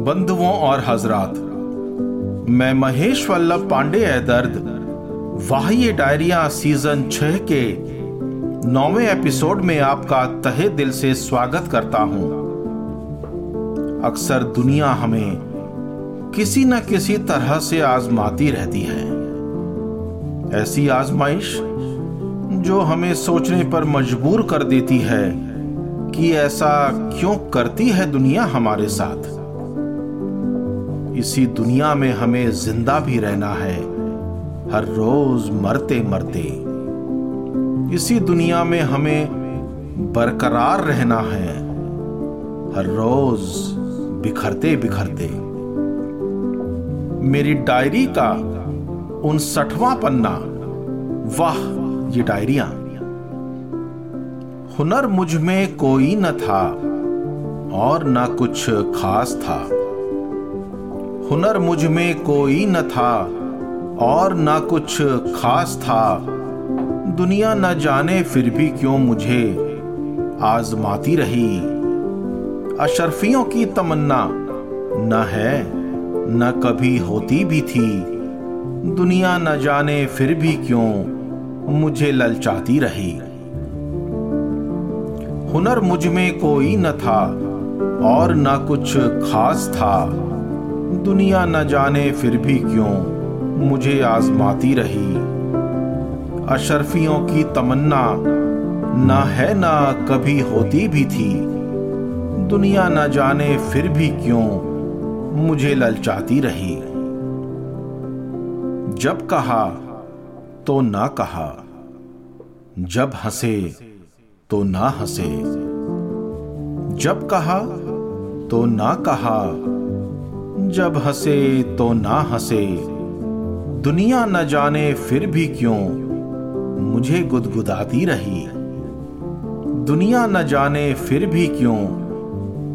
बंधुओं और हजरात, मैं महेश वल्लभ पांडे है दर्द, वाह्य डायरिया सीज़न छह के नौवे एपिसोड में आपका तहे दिल से स्वागत करता हूँ। अक्सर दुनिया हमें किसी न किसी तरह से आजमाती रहती है। ऐसी आजमाइश जो हमें सोचने पर मजबूर कर देती है कि ऐसा क्यों करती है दुनिया हमारे साथ? इसी दुनिया में हमें ज़िंदा भी रहना है। हर रोज मरते मरते। इसी दुनिया में हमें बरकरार रहना है। हर रोज बिखरते बिखरते। मेरी डायरी का उनसठवां पन्ना। वाह, ये डायरिया। हुनर मुझमें कोई न था और न कुछ खास था। हुनर मुझमें कोई न था और न कुछ खास था। दुनिया न जाने फिर भी क्यों मुझे आजमाती रही। अशरफियों की तमन्ना न है, न कभी होती भी थी। दुनिया न जाने फिर भी क्यों मुझे ललचाती रही। हुनर मुझमें कोई न था और न कुछ खास था। दुनिया न जाने फिर भी क्यों मुझे आजमाती रही? अशरफियों की तमन्ना ना है ना कभी होती भी थी। दुनिया न जाने फिर भी क्यों मुझे ललचाती रही? जब कहा तो ना कहा। जब हंसे तो ना हंसे। जब कहा तो ना कहा। जब हंसे तो ना हंसे। दुनिया न जाने फिर भी क्यों? मुझे गुदगुदाती रही। दुनिया न जाने फिर भी क्यों?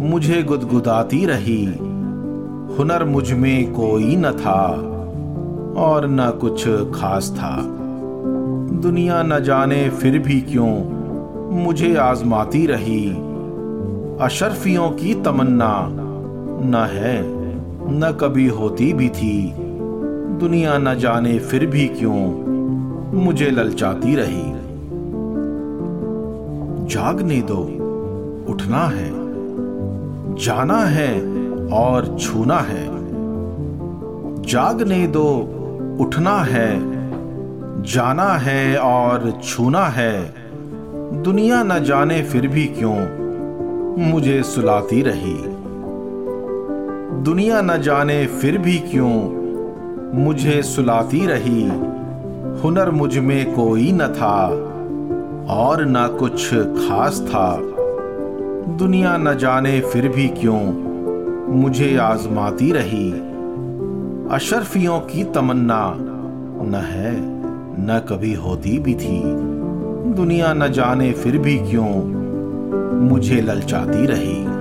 मुझे गुदगुदाती रही। हुनर मुझमें कोई न था और न कुछ खास था। दुनिया न जाने फिर भी क्यों? मुझे आजमाती रही। अशरफियों की तमन्ना न है। न कभी होती भी थी। दुनिया न जाने फिर भी क्यों मुझे ललचाती रही। जागने दो, उठना है, जाना है और छूना है। जागने दो, उठना है, जाना है और छूना है। दुनिया न जाने फिर भी क्यों मुझे सुलाती रही। दुनिया न जाने फिर भी क्यों? मुझे सुलाती रही। हुनर मुझमें कोई न था, और न कुछ खास था। दुनिया न जाने फिर भी क्यों? मुझे आजमाती रही। अशरफियों की तमन्ना न है, न कभी होती भी थी। दुनिया न जाने फिर भी क्यों? मुझे ललचाती रही।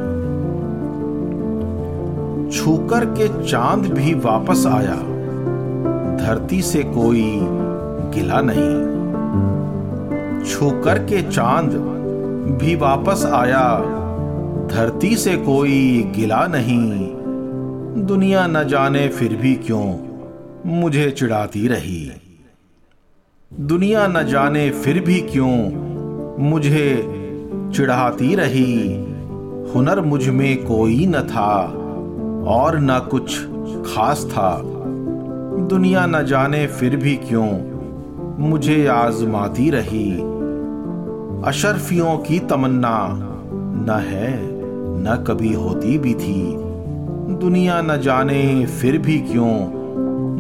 छूकर के चाँद भी वापस आया। धरती से कोई गिला नहीं। छूकर के चाँद भी वापस आया। धरती से कोई गिला नहीं। दुनिया न जाने फिर भी क्यों मुझे चिढ़ाती रही। दुनिया न जाने फिर भी क्यों मुझे चिढ़ाती रही। हुनर मुझमें कोई न था। और न कुछ खास था। दुनिया न जाने फिर भी क्यों मुझे आजमाती रही। अशरफियों की तमन्ना न है, न कभी होती भी थी। दुनिया न जाने फिर भी क्यों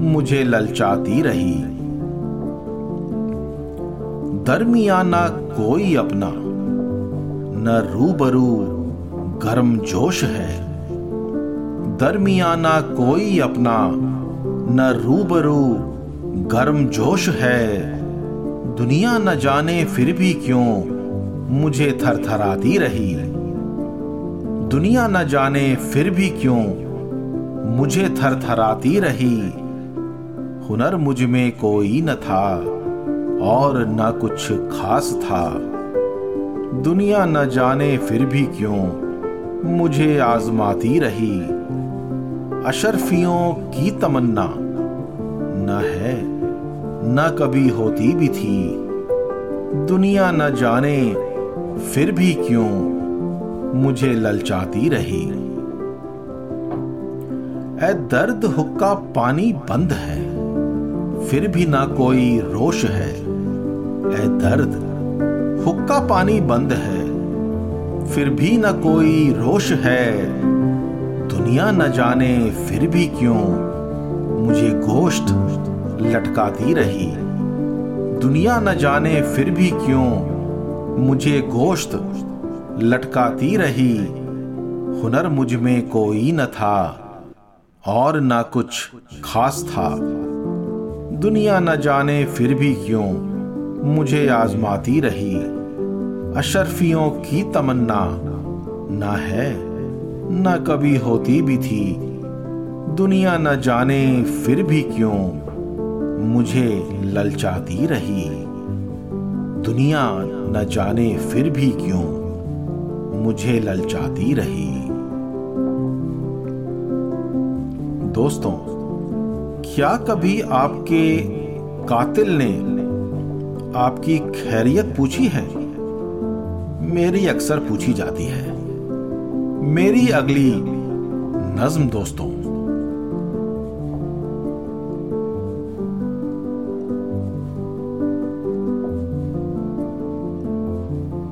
मुझे ललचाती रही। दरमिया दरमियाना कोई अपना, न रूबरू गर्म जोश है। दरमियाना कोई अपना, न रूबरू गर्म जोश है। दुनिया न जाने फिर भी क्यों मुझे थरथराती रही। दुनिया न जाने फिर भी क्यों मुझे थरथराती रही। हुनर मुझमें कोई न था और न कुछ खास था। दुनिया न जाने फिर भी क्यों मुझे आजमाती रही। अशरफियों की तमन्ना। न है, न कभी होती भी थी। दुनिया न जाने, फिर भी क्यों मुझे ललचाती रही? ए दर्द हुक्का पानी बंद है, फिर भी ना कोई रोश है। ए दर्द हुक्का पानी बंद है, फिर भी ना कोई रोश है। दुनिया न जाने फिर भी क्यों मुझे गोश्त लटकाती रही? दुनिया न जाने फिर भी क्यों मुझे गोश्त लटकाती रही? हुनर मुझमें कोई न था और ना कुछ खास था। दुनिया न जाने फिर भी क्यों मुझे आजमाती रही? अशरफियों की तमन्ना ना है। न कभी होती भी थी। दुनिया न जाने फिर भी क्यों मुझे ललचाती रही। दुनिया न जाने फिर भी क्यों मुझे ललचाती रही। दोस्तों, क्या कभी आपके कातिल ने आपकी खैरियत पूछी है? मेरी अक्सर पूछी जाती है। मेरी अगली नज्म दोस्तों।